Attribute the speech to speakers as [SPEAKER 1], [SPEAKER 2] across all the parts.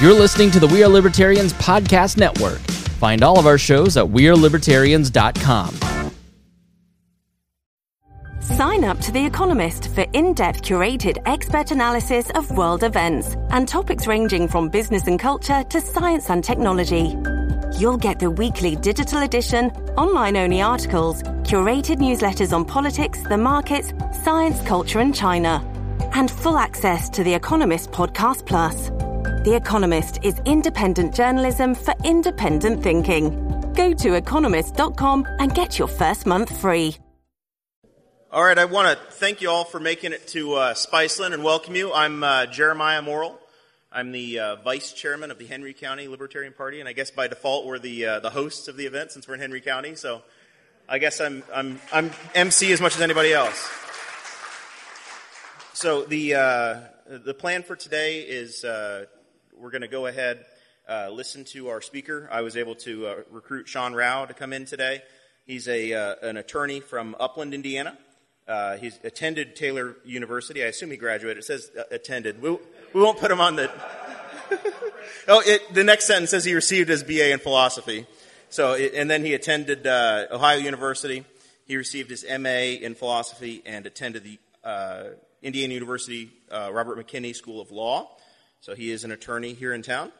[SPEAKER 1] You're listening to the We Are Libertarians Podcast Network. Find all of our shows at WeareLibertarians.com.
[SPEAKER 2] Sign up to The Economist for in depth curated expert analysis of world events and topics ranging from business and culture to science and technology. You'll get the weekly digital edition, online only articles, curated newsletters on politics, the markets, science, culture, and China, and full access to The Economist Podcast Plus. The Economist is independent journalism for independent thinking. Go to economist.com and get your first month free.
[SPEAKER 3] All right, I want to thank you all for making it to uh, Spiceland and welcome you. I'm uh, Jeremiah Morrill. I'm the uh, vice chairman of the Henry County Libertarian Party, and I guess by default we're the uh, the hosts of the event since we're in Henry County. So I guess I'm I'm I'm MC as much as anybody else. So the uh, the plan for today is uh, we're going to go ahead, uh, listen to our speaker. I was able to uh, recruit Sean Row to come in today. He's a, uh, an attorney from Upland, Indiana. Uh, he's attended Taylor University. I assume he graduated. It says uh, attended. We, we won't put him on the. oh, it, the next sentence says he received his BA in philosophy. So, it, and then he attended uh, Ohio University. He received his MA in philosophy and attended the Indiana University Robert McKinney School of Law. So he is an attorney here in town.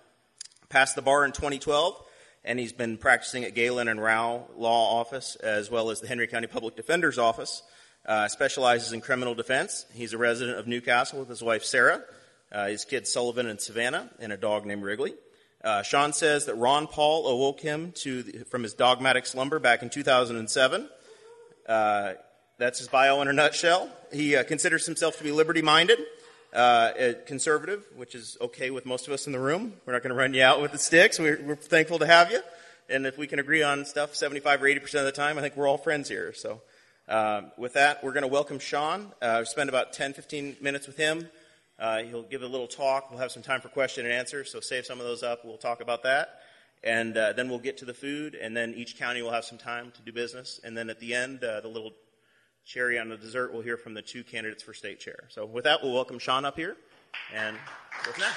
[SPEAKER 3] Passed the bar in 2012, and he's been practicing at Galyen and Row Law Office as well as the Henry County Public Defender's Office. Uh, specializes in criminal defense. He's a resident of New Castle with his wife Sara, uh, his kids Sullivan and Savannah, and a dog named Wrigley. Uh, Sean says that Ron Paul awoke him to the, from his dogmatic slumber back in 2007. Uh, that's his bio in a nutshell. He uh, considers himself to be liberty minded uh, conservative, which is okay with most of us in the room. We're not going to run you out with the sticks. We're, we're, thankful to have you. And if we can agree on stuff 75 or 80% of the time, I think we're all friends here. So uh, with that, we're going to welcome Sean. Uh, spend about 10, 15 minutes with him. Uh, he'll give a little talk. We'll have some time for question and answer, so save some of those up. We'll talk about that. And uh, then we'll get to the food, and then each county will have some time to do business. And then at the end, uh, the little cherry on the dessert, we'll hear from the two candidates for state chair. So with that, we'll welcome Sean up here and go from there.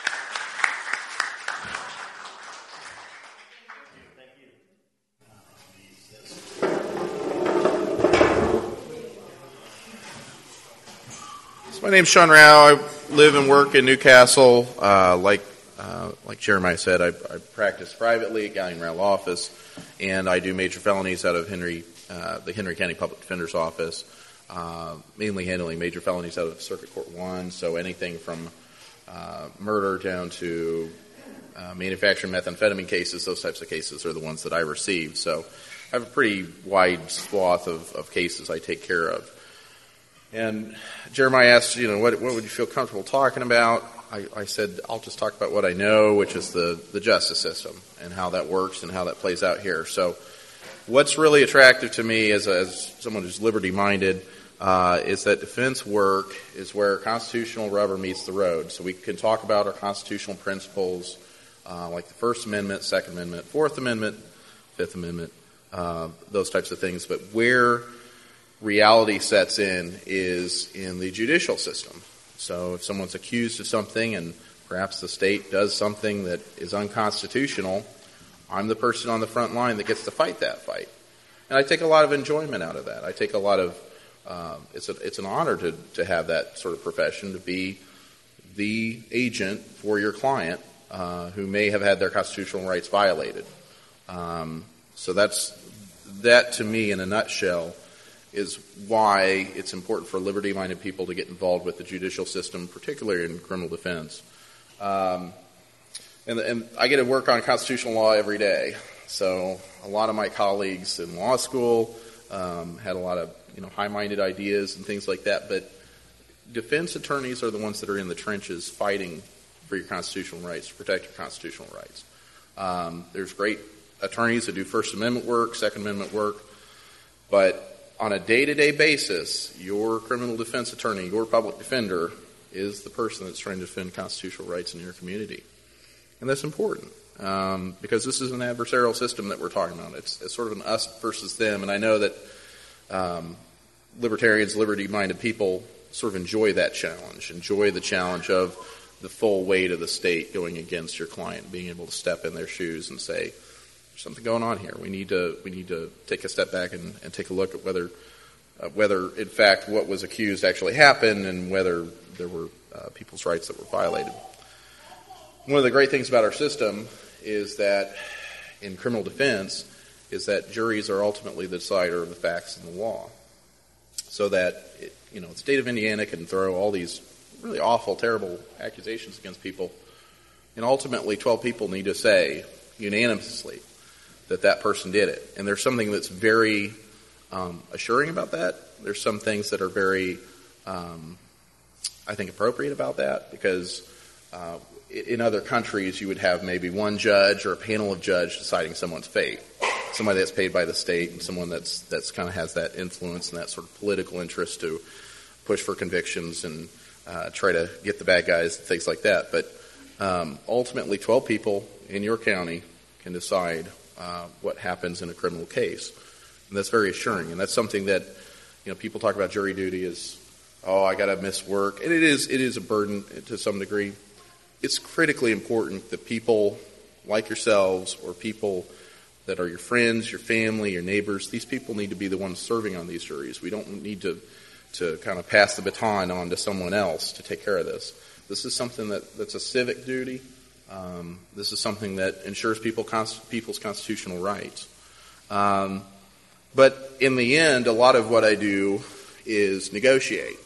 [SPEAKER 4] my name's Sean Row. I live and work in New Castle. Uh, like uh, like Jeremiah said, I, I, practice privately at Galyen Row Law Office, and I do major felonies out of Henry, uh, the Henry County Public Defender's Office uh, mainly handling major felonies out of Circuit Court 1, so anything from uh, murder down to uh, manufacturing methamphetamine cases, those types of cases are the ones that I receive. So I have a pretty wide swath of, of cases I take care of. And Jeremiah asked, you know, what, what would you feel comfortable talking about? I, I, said, I'll just talk about what I know, which is the, the justice system and how that works and how that plays out here. So what's really attractive to me as, a, as someone who's liberty minded uh, is that defense work is where constitutional rubber meets the road. So we can talk about our constitutional principles uh, like the First Amendment, Second Amendment, Fourth Amendment, Fifth Amendment, uh, those types of things. But where reality sets in is in the judicial system. So if someone's accused of something and perhaps the state does something that is unconstitutional, I'm the person on the front line that gets to fight that fight. And I take a lot of enjoyment out of that. I take a lot of, um, it's, a, it's an honor to, to have that sort of profession, to be the agent for your client uh, who may have had their constitutional rights violated. Um, so that's, that to me in a nutshell is why it's important for liberty minded people to get involved with the judicial system, particularly in criminal defense. Um, and, and I get to work on constitutional law every day. So a lot of my colleagues in law school um, had a lot of you know high-minded ideas and things like that. But defense attorneys are the ones that are in the trenches fighting for your constitutional rights, to protect your constitutional rights. Um, there's great attorneys that do First Amendment work, Second Amendment work, but on a day-to-day basis, your criminal defense attorney, your public defender, is the person that's trying to defend constitutional rights in your community. And that's important um, because this is an adversarial system that we're talking about. It's, it's, sort of an us versus them. And I know that um, libertarians, liberty minded people sort of enjoy that challenge, enjoy the challenge of the full weight of the state going against your client, being able to step in their shoes and say, "There's something going on here. We need to we need to take a step back and, and take a look at whether uh, whether in fact what was accused actually happened and whether there were uh, people's rights that were violated." One of the great things about our system is that in criminal defense is that juries are ultimately the decider of the facts and the law. So that, it, you know, the state of Indiana can throw all these really awful, terrible accusations against people, and ultimately 12 people need to say unanimously that that person did it. And there's something that's very um, assuring about that. There's some things that are very, um, I think, appropriate about that because uh, in other countries you would have maybe one judge or a panel of judges deciding someone's fate somebody that's paid by the state and someone that's that's kind of has that influence and that sort of political interest to push for convictions and uh, try to get the bad guys and things like that. But um, ultimately, 12 people in your county can decide uh, what happens in a criminal case, and that's very assuring. And that's something that you know people talk about jury duty as oh I got to miss work, and it is it is a burden to some degree. It's critically important that people like yourselves or people that are your friends, your family, your neighbors. These people need to be the ones serving on these juries. We don't need to, to kind of pass the baton on to someone else to take care of this. This is something that, that's a civic duty. Um, this is something that ensures people people's constitutional rights. Um, but in the end, a lot of what I do is negotiate.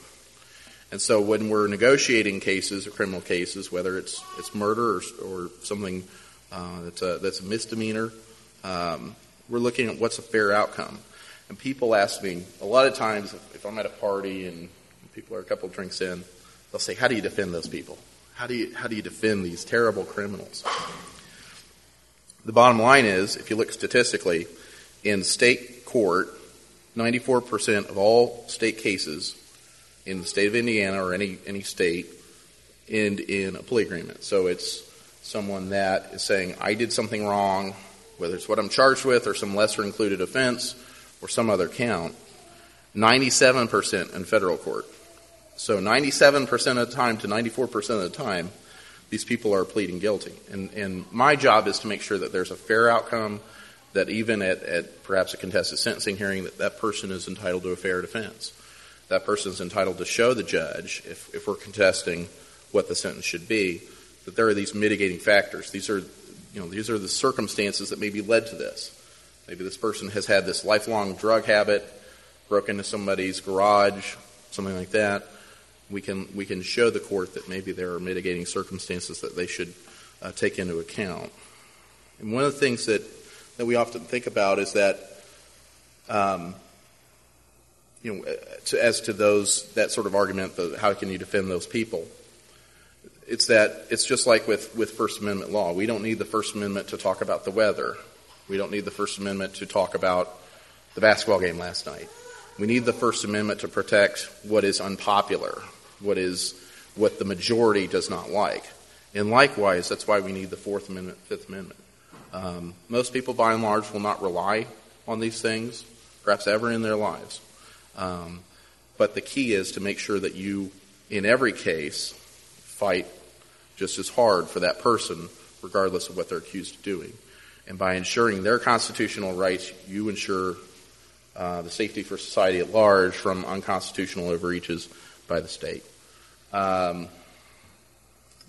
[SPEAKER 4] And so when we're negotiating cases or criminal cases, whether it's it's murder or, or something uh, that's a that's a misdemeanor, um, we're looking at what's a fair outcome. And people ask me, a lot of times, if I'm at a party and people are a couple drinks in, they'll say, How do you defend those people? How do you, how do you defend these terrible criminals? The bottom line is, if you look statistically, in state court, 94% of all state cases in the state of Indiana or any, any state end in a plea agreement. So it's someone that is saying, I did something wrong, whether it's what I'm charged with or some lesser included offense or some other count, 97% in federal court. So 97% of the time to 94% of the time, these people are pleading guilty. And, and my job is to make sure that there's a fair outcome, that even at, at perhaps a contested sentencing hearing, that that person is entitled to a fair defense. That person is entitled to show the judge, if, if we're contesting what the sentence should be, that there are these mitigating factors. These are you know, these are the circumstances that maybe led to this. Maybe this person has had this lifelong drug habit, broke into somebody's garage, something like that. We can we can show the court that maybe there are mitigating circumstances that they should uh, take into account. And one of the things that that we often think about is that, um, you know, to, as to those that sort of argument, the, how can you defend those people? it's that it's just like with, with First Amendment law. We don't need the First Amendment to talk about the weather. We don't need the First Amendment to talk about the basketball game last night. We need the First Amendment to protect what is unpopular, what is what the majority does not like. And likewise, that's why we need the Fourth Amendment, Fifth Amendment. Um, most people, by and large, will not rely on these things, perhaps ever in their lives. Um, but the key is to make sure that you, in every case, fight just as hard for that person, regardless of what they're accused of doing. And by ensuring their constitutional rights, you ensure uh, the safety for society at large from unconstitutional overreaches by the state. Um,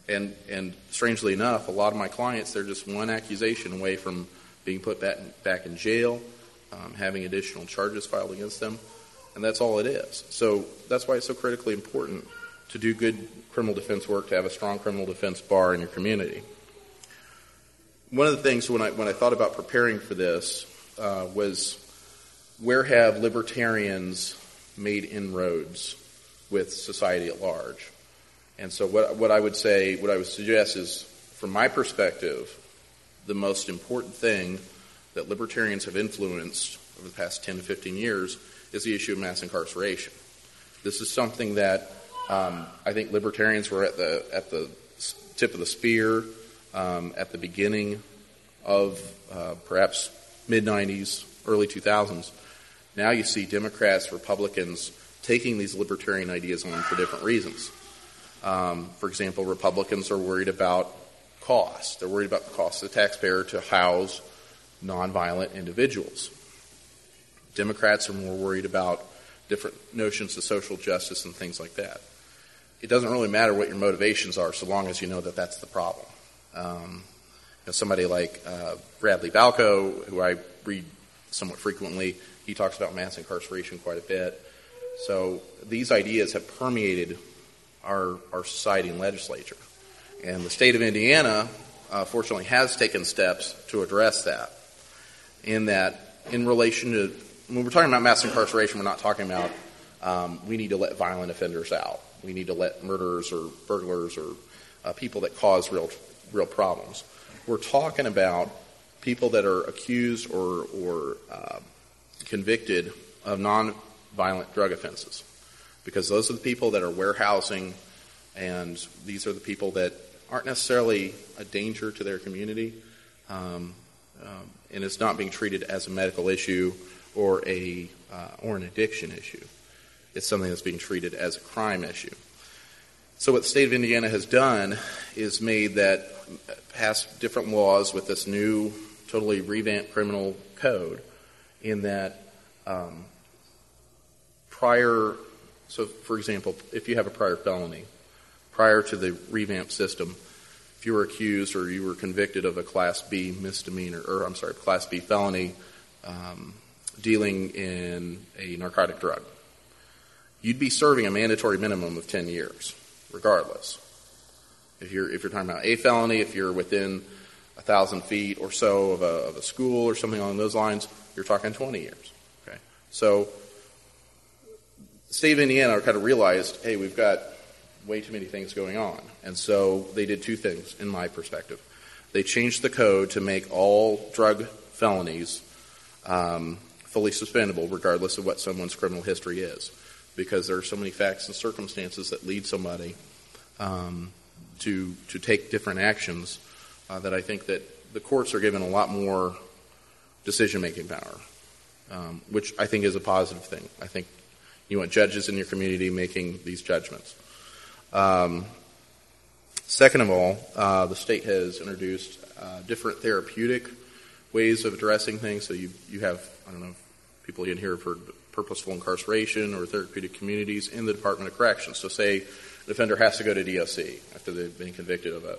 [SPEAKER 4] and, and strangely enough, a lot of my clients, they're just one accusation away from being put back, back in jail, um, having additional charges filed against them, and that's all it is. So that's why it's so critically important to do good criminal defense work, to have a strong criminal defense bar in your community. One of the things when I, when I thought about preparing for this uh, was where have libertarians made inroads with society at large? And so, what, what I would say, what I would suggest is, from my perspective, the most important thing that libertarians have influenced over the past 10 to 15 years is the issue of mass incarceration. This is something that um, I think libertarians were at the at the tip of the spear um, at the beginning of uh, perhaps mid '90s, early 2000s. Now you see Democrats, Republicans taking these libertarian ideas on for different reasons. Um, for example, Republicans are worried about cost. They're worried about the cost of the taxpayer to house nonviolent individuals. Democrats are more worried about different notions of social justice and things like that. It doesn't really matter what your motivations are so long as you know that that's the problem. Um, you know, somebody like uh, Radley Balko, who I read somewhat frequently, he talks about mass incarceration quite a bit. So these ideas have permeated our, our society and legislature. And the state of Indiana, uh, fortunately, has taken steps to address that. In that, in relation to, when we're talking about mass incarceration, we're not talking about um, we need to let violent offenders out. We need to let murderers or burglars or uh, people that cause real, real problems. We're talking about people that are accused or, or uh, convicted of non-violent drug offenses, because those are the people that are warehousing, and these are the people that aren't necessarily a danger to their community, um, um, and it's not being treated as a medical issue or a uh, or an addiction issue. It's something that's being treated as a crime issue. So what the state of Indiana has done is made that passed different laws with this new, totally revamped criminal code, in that um, prior. So, for example, if you have a prior felony, prior to the revamp system, if you were accused or you were convicted of a Class B misdemeanor, or I'm sorry, Class B felony um, dealing in a narcotic drug, you'd be serving a mandatory minimum of 10 years, regardless. If you're, if you're talking about a felony, if you're within a thousand feet or so of a, of a school or something along those lines, you're talking 20 years. Okay, so the state of Indiana kind of realized, hey, we've got way too many things going on. And so they did two things, in my perspective. They changed the code to make all drug felonies um, fully suspendable, regardless of what someone's criminal history is, because there are so many facts and circumstances that lead somebody um, to to take different actions uh, that I think that the courts are given a lot more decision making power, um, which I think is a positive thing. I think you want judges in your community making these judgments. Um, second of all, uh, the state has introduced uh, different therapeutic ways of addressing things. So you, you have, I don't know, people in here for purposeful incarceration or therapeutic communities in the Department of Corrections. So say the offender has to go to DOC after they've been convicted of a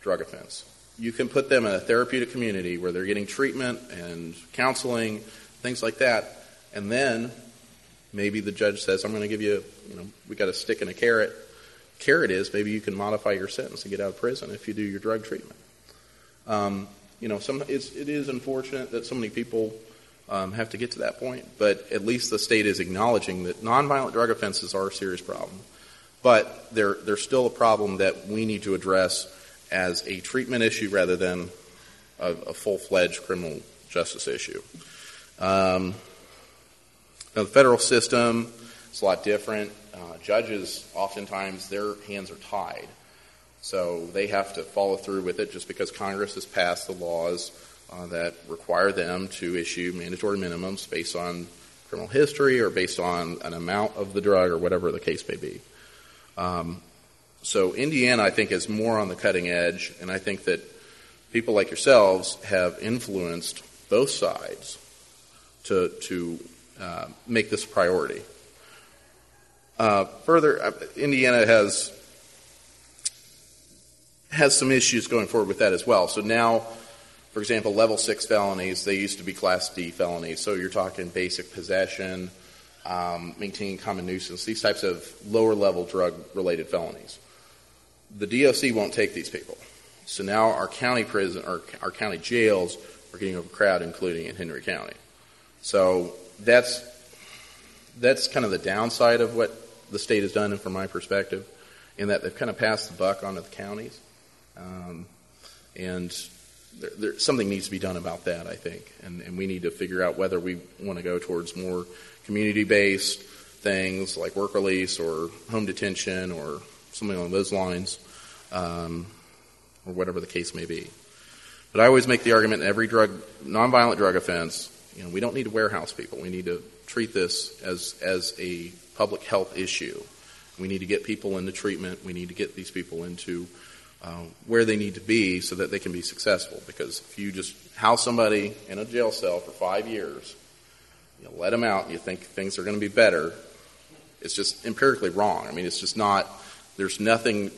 [SPEAKER 4] drug offense. You can put them in a therapeutic community where they're getting treatment and counseling, things like that, and then maybe the judge says, I'm going to give you, you know, we got a stick and a carrot carrot is maybe you can modify your sentence and get out of prison if you do your drug treatment. Um, you know, some, it's, it is unfortunate that so many people um, have to get to that point, but at least the state is acknowledging that nonviolent drug offenses are a serious problem. But they're, they're still a problem that we need to address as a treatment issue rather than a, a full fledged criminal justice issue. Um, the federal system is a lot different. Uh, judges, oftentimes, their hands are tied. So they have to follow through with it just because Congress has passed the laws uh, that require them to issue mandatory minimums based on criminal history or based on an amount of the drug or whatever the case may be. Um, so Indiana, I think, is more on the cutting edge, and I think that people like yourselves have influenced both sides to to uh, make this a priority. Uh, further, uh, Indiana has has some issues going forward with that as well. So now, for example, level six felonies, they used to be class D felonies. So you're talking basic possession, um, maintaining common nuisance, these types of lower level drug related felonies. The DOC won't take these people. So now our county prison or our county jails are getting overcrowded, including in Henry County. So that's that's kind of the downside of what the state has done, and from my perspective, in that they've kind of passed the buck onto the counties. Um, and there, there, something needs to be done about that, I think. And, and we need to figure out whether we want to go towards more community based things like work release or home detention or something along those lines, um, or whatever the case may be. But I always make the argument every drug, nonviolent drug offense, you know, we don't need to warehouse people. We need to treat this as, as a public health issue We need to get people into treatment. We need to get these people into uh, where they need to be so that they can be successful. Because if you just house somebody in a jail cell for five years, you let them out, and you think things are going to be better, it's just empirically wrong. I mean, it's just not, there's nothing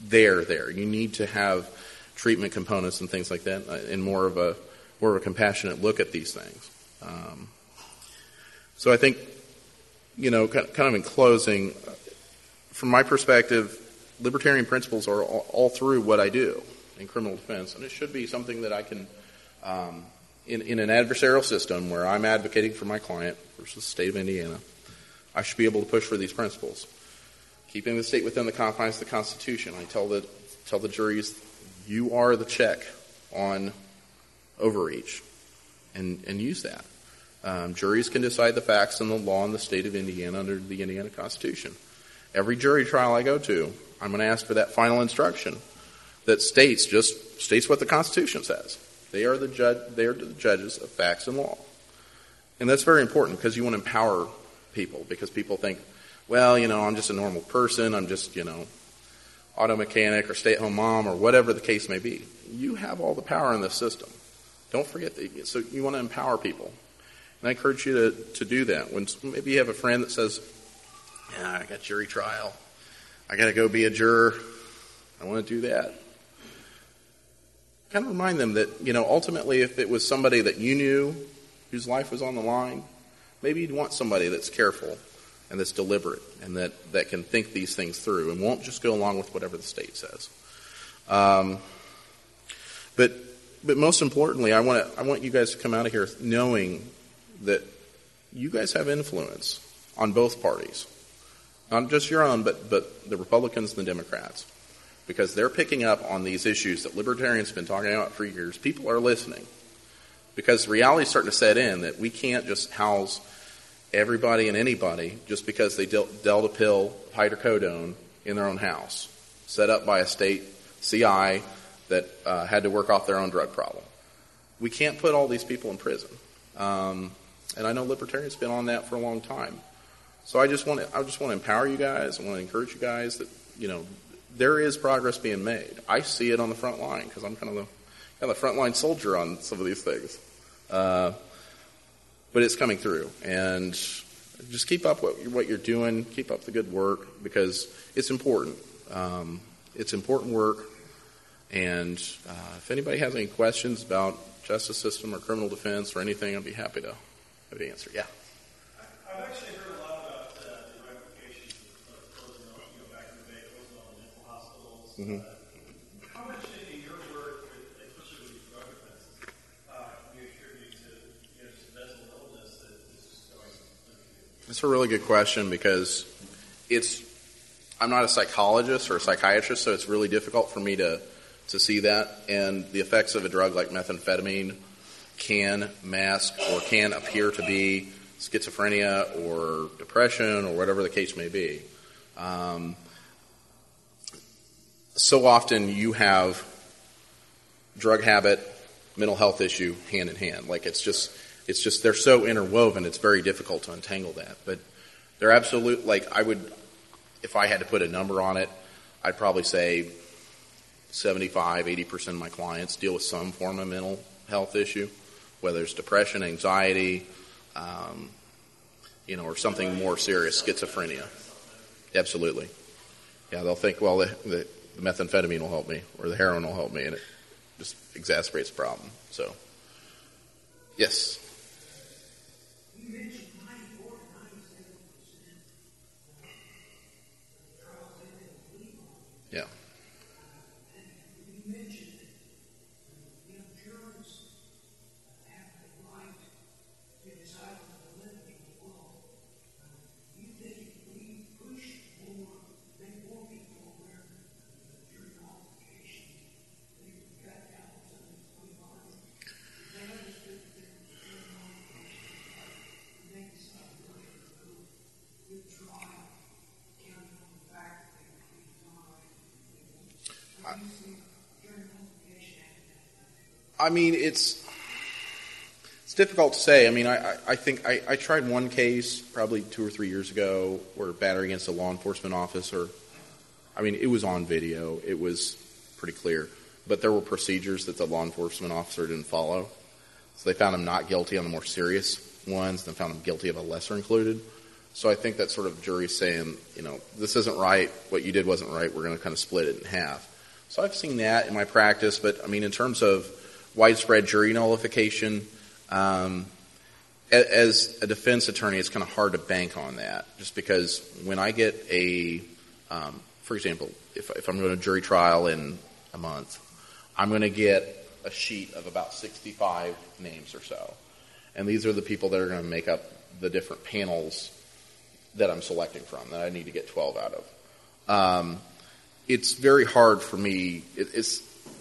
[SPEAKER 4] there there. You need to have treatment components and things like that and more of a, more of a compassionate look at these things. Um, so I think, you know, kind of in closing, from my perspective, libertarian principles are all, all through what I do in criminal defense, and it should be something that I can, um, in, in an adversarial system where I'm advocating for my client versus the state of Indiana, I should be able to push for these principles. Keeping the state within the confines of the Constitution, I tell the, tell the juries, you are the check on overreach, and, and use that. Um, juries can decide the facts and the law in the state of Indiana under the Indiana Constitution. Every jury trial I go to, I'm going to ask for that final instruction that states just states what the Constitution says. They are the judge. They are the judges of facts and law, and that's very important because you want to empower people. Because people think, well, you know, I'm just a normal person. I'm just, you know, auto mechanic or stay-at-home mom or whatever the case may be. You have all the power in this system. Don't forget that. So you want to empower people, and I encourage you to to do that. When maybe you have a friend that says, "Yeah, I got jury trial. I got to go be a juror. I want to do that." kind of remind them that, you know, ultimately if it was somebody that you knew whose life was on the line, maybe you'd want somebody that's careful and that's deliberate and that, that can think these things through and won't just go along with whatever the state says. Um, but, but most importantly, I want, to, I want you guys to come out of here knowing that you guys have influence on both parties. Not just your own, but, but the Republicans and the Democrats because they're picking up on these issues that libertarians have been talking about for years. People are listening because reality is starting to set in that we can't just house everybody and anybody just because they dealt, dealt a pill of hydrocodone in their own house, set up by a state CI that uh, had to work off their own drug problem. We can't put all these people in prison. Um, and I know libertarians have been on that for a long time. So I just want to, I just want to empower you guys. I want to encourage you guys that, you know, there is progress being made. I see it on the front line because I'm kind of the kind of the frontline soldier on some of these things. Uh, but it's coming through, and just keep up what, what you're doing. Keep up the good work because it's important. Um, it's important work, and uh, if anybody has any questions about justice system or criminal defense or anything, I'd be happy to, happy to answer. Yeah.
[SPEAKER 5] I've actually heard a lot about uh, the ramifications of closing, you know, back in the day, closing all the mental hospitals.
[SPEAKER 4] Mhm.
[SPEAKER 5] Uh, how much in your work, with, especially with drug offenses, uh, you attribute to you know, just mental illness that is just going?
[SPEAKER 4] That's a really good question because it's I'm not a psychologist or a psychiatrist, so it's really difficult for me to to see that. And the effects of a drug like methamphetamine can mask or can appear to be schizophrenia or depression or whatever the case may be. Um, so often you have drug habit, mental health issue hand in hand. Like it's just it's just they're so interwoven. It's very difficult to untangle that. But they're absolute. Like I would, if I had to put a number on it, I'd probably say 75, 80 percent of my clients deal with some form of mental health issue, whether it's depression, anxiety, um, you know, or something more serious, schizophrenia. Absolutely. Yeah, they'll think, well, the, the, the methamphetamine will help me, or the heroin will help me, and it just exacerbates the problem. So, yes. Yeah. I mean, it's it's difficult to say. I mean, I, I, think I, I tried one case probably two or three years ago where battery against a law enforcement officer. I mean, it was on video. It was pretty clear. But there were procedures that the law enforcement officer didn't follow. So they found him not guilty on the more serious ones, then found him guilty of a lesser included. So I think that sort of jury saying, you know, this isn't right, what you did wasn't right, we're going to kind of split it in half. So I've seen that in my practice, but I mean, in terms of widespread jury nullification, um, as a defense attorney, it's kind of hard to bank on that, just because when I get a, um, for example, if, if I'm going to jury trial in a month, I'm going to get a sheet of about 65 names or so. And these are the people that are going to make up the different panels that I'm selecting from that I need to get 12 out of. Um, it's very hard for me. It, it's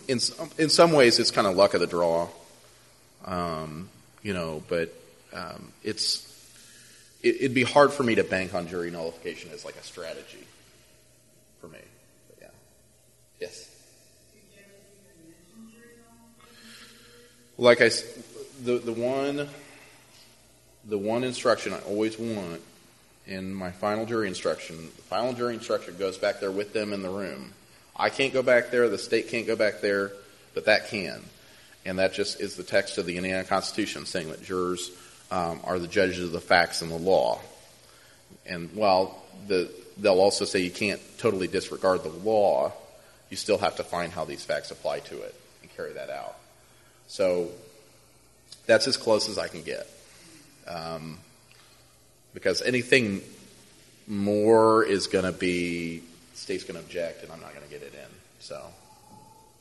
[SPEAKER 4] in some, in some ways it's kind of luck of the draw, um, you know. But um, it's it, it'd be hard for me to bank on jury nullification as like a strategy for me. But yeah. Yes. Like I, the the one, the one instruction I always want in my final jury instruction, the final jury instruction goes back there with them in the room. I can't go back there, the state can't go back there, but that can. And that just is the text of the Indiana Constitution saying that jurors um, are the judges of the facts and the law. And while the, they'll also say you can't totally disregard the law, you still have to find how these facts apply to it and carry that out. So that's as close as I can get. Um, because anything more is going to be the state's going to object, and I'm not going to get it in. So,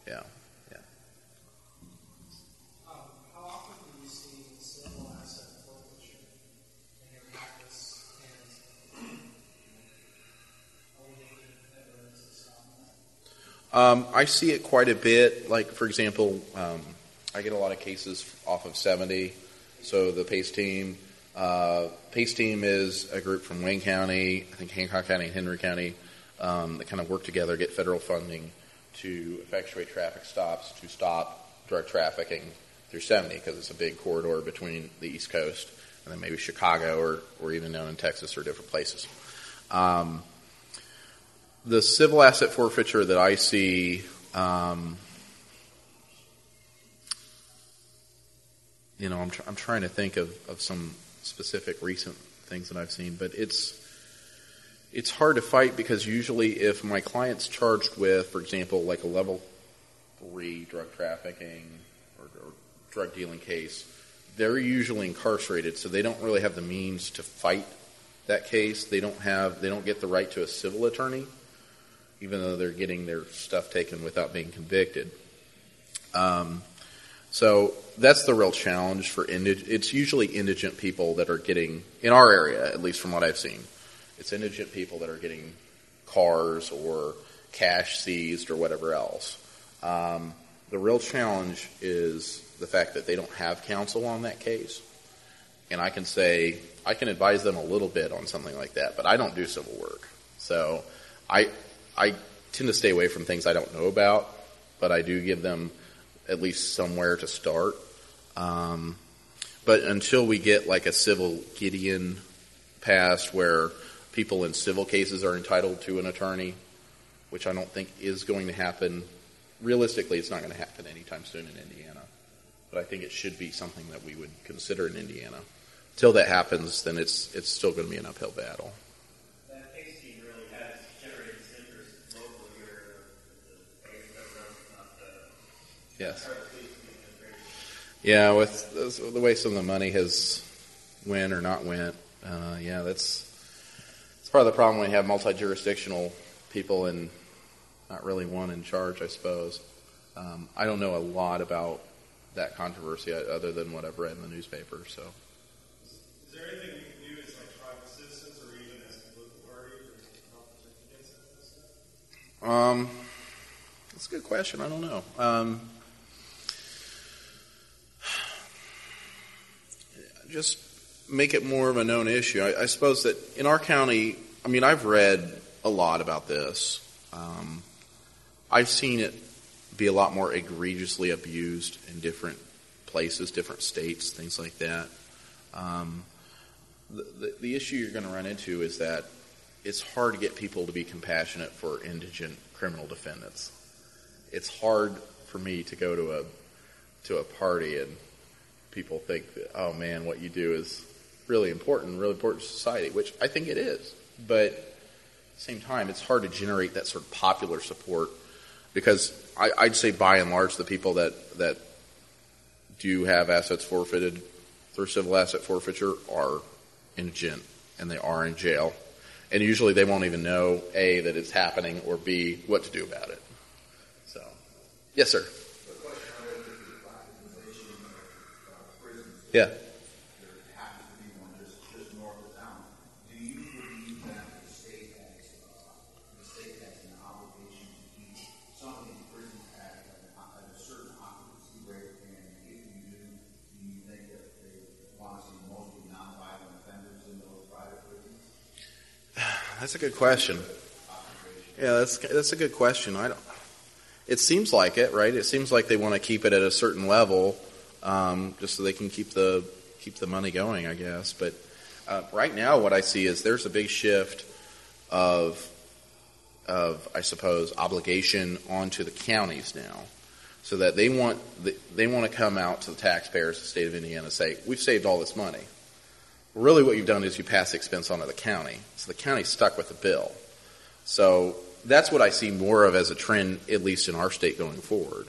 [SPEAKER 4] yeah, yeah.
[SPEAKER 6] Um, how often do you see civil asset forfeiture in your practice, and are we making ever to stop that?
[SPEAKER 4] Um, I see it quite a bit. Like, for example, um, I get a lot of cases off of 70. So the PACE team, uh, PACE team is a group from Wayne County, I think Hancock County Henry County, um, that kind of work together, get federal funding to effectuate traffic stops to stop drug trafficking through 70 because it's a big corridor between the East Coast and then maybe Chicago or, or even down in Texas or different places. Um, the civil asset forfeiture that I see, um, you know, I'm, tr- I'm trying to think of, of some specific recent things that I've seen, but it's it's hard to fight because usually if my client's charged with, for example, like a level three drug trafficking or, or drug dealing case, they're usually incarcerated, so they don't really have the means to fight that case. They don't have they don't get the right to a civil attorney, even though they're getting their stuff taken without being convicted. Um, so that's the real challenge for indig- it's usually indigent people that are getting in our area, at least from what I've seen. It's indigent people that are getting cars or cash seized or whatever else. Um, the real challenge is the fact that they don't have counsel on that case. And I can say, I can advise them a little bit on something like that, but I don't do civil work. So I, I tend to stay away from things I don't know about, but I do give them at least somewhere to start. Um, but until we get like a civil Gideon passed where people in civil cases are entitled to an attorney, which I don't think is going to happen. Realistically, it's not going to happen anytime soon in Indiana. But I think it should be something that we would consider in Indiana. Till that happens, then it's it's still going to be an uphill battle.
[SPEAKER 5] That PACE team really has generated interest locally. The, I guess that's not the
[SPEAKER 4] Yes.
[SPEAKER 5] part of the police administration.
[SPEAKER 4] Yeah, with the way some of the money has went or not went, uh, yeah, that's it's part of the problem when you have multi-jurisdictional people and not really one in charge, I suppose. Um, I don't know a lot about that controversy uh, other than what I've read in the newspaper. So,
[SPEAKER 5] Is there anything we can do as like private citizens or even as a political party to help protect against that
[SPEAKER 4] um, that's a good question. I don't know. Um, just make it more of a known issue. I, I suppose that in our county, I mean, I've read a lot about this. Um, I've seen it be a lot more egregiously abused in different places, different states, things like that. Um, the, the, the issue you're going to run into is that it's hard to get people to be compassionate for indigent criminal defendants. It's hard for me to go to a to a party and people think that, oh man, what you do is really important, really important to society, which I think it is. But at the same time, it's hard to generate that sort of popular support because I, I'd say by and large the people that that do have assets forfeited through civil asset forfeiture are indigent and they are in jail. And usually they won't even know A, that it's happening, or B, what to do about it. So, yes, sir. Yeah. That's a good question. Yeah, that's that's a good question. I don't. It seems like it, right? It seems like they want to keep it at a certain level, um, just so they can keep the keep the money going, I guess. But uh, right now, what I see is there's a big shift of of I suppose obligation onto the counties now, so that they want they want to come out to the taxpayers of the state of Indiana and say we've saved all this money really what you've done is you pass the expense on to the county. So the county's stuck with the bill. So that's what I see more of as a trend, at least in our state going forward,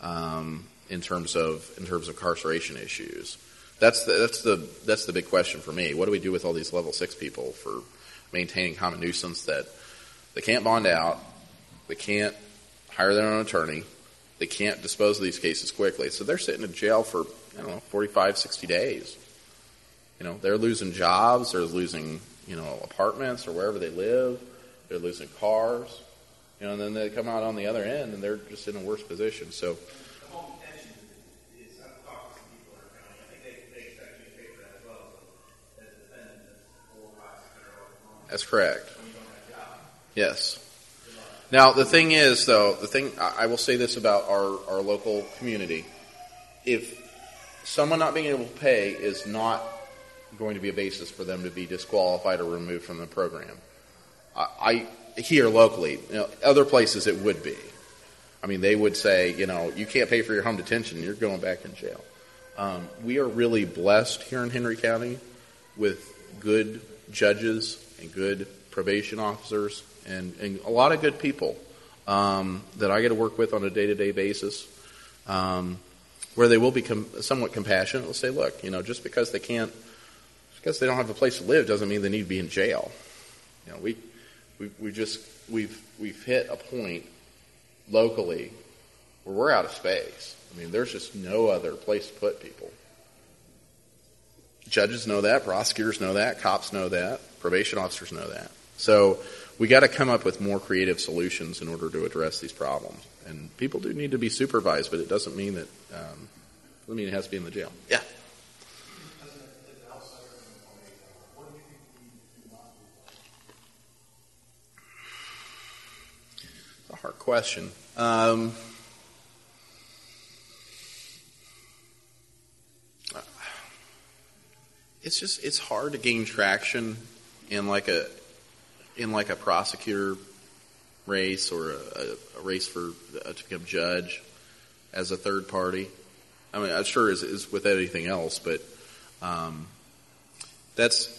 [SPEAKER 4] um, in terms of in terms of incarceration issues. That's the, that's the that's the big question for me. What do we do with all these level six people for maintaining common nuisance that they can't bond out, they can't hire their own attorney, they can't dispose of these cases quickly. So they're sitting in jail for I don't know 45, 60 days. You know, they're losing jobs, they're losing, you know, apartments or wherever they live, they're losing cars, you know, and then they come out on the other end and they're just in a worse position. So,
[SPEAKER 5] that's
[SPEAKER 4] correct. Yes. Now the thing is, though, the thing I will say this about our, our local community: if someone not being able to pay is not going to be a basis for them to be disqualified or removed from the program, I, I here locally, you know, other places it would be. I mean, they would say, you know, you can't pay for your home detention, you're going back in jail. Um, we are really blessed here in Henry County with good judges and good probation officers and, and a lot of good people um, that I get to work with on a day to day basis. Um, where they will become somewhat compassionate, they'll say, "Look, you know, just because they can't, because they don't have a place to live, doesn't mean they need to be in jail. You know, we, we, we just we've we've hit a point locally where we're out of space. I mean, there's just no other place to put people. Judges know that, prosecutors know that, cops know that, probation officers know that. So we got to come up with more creative solutions in order to address these problems. And people do need to be supervised, but it doesn't mean that um, mean it has to be in the jail. Yeah. Hard question. Um, it's just it's hard to gain traction in like a in like a prosecutor race or a, a race for uh, to become judge as a third party. I mean, I'm sure is is with anything else, but um, that's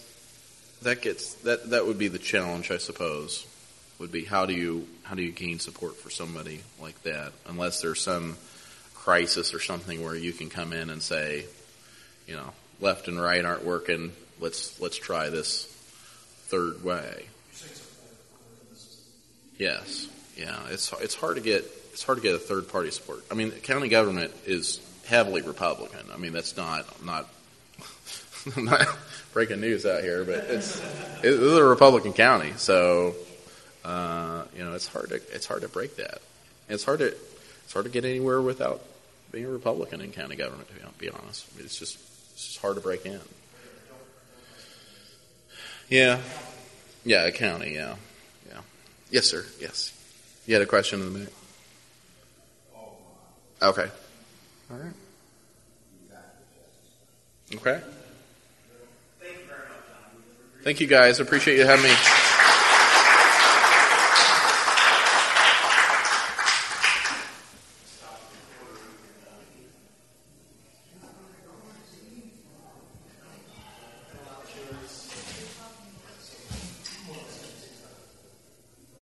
[SPEAKER 4] that gets that that would be the challenge, I suppose. Would be how do you how do you gain support for somebody like that unless there's some crisis or something where you can come in and say, you know, left and right aren't working. Let's let's try this third way. Yes, yeah. It's it's hard to get it's hard to get a third party support. I mean, county government is heavily Republican. I mean, that's not not I'm not breaking news out here, but it's it's a Republican county, so uh, you know it's hard to it's hard to break that. It's hard to it's hard to get anywhere without being a Republican in county government. To be honest, I mean, it's just it's just hard to break in. Yeah, yeah, a county, yeah, yeah. Yes, sir. Yes, you had a question in the minute. Okay. All right. Okay. Thank you very much, Donald, for agreement. Thank you, guys. Appreciate you having me.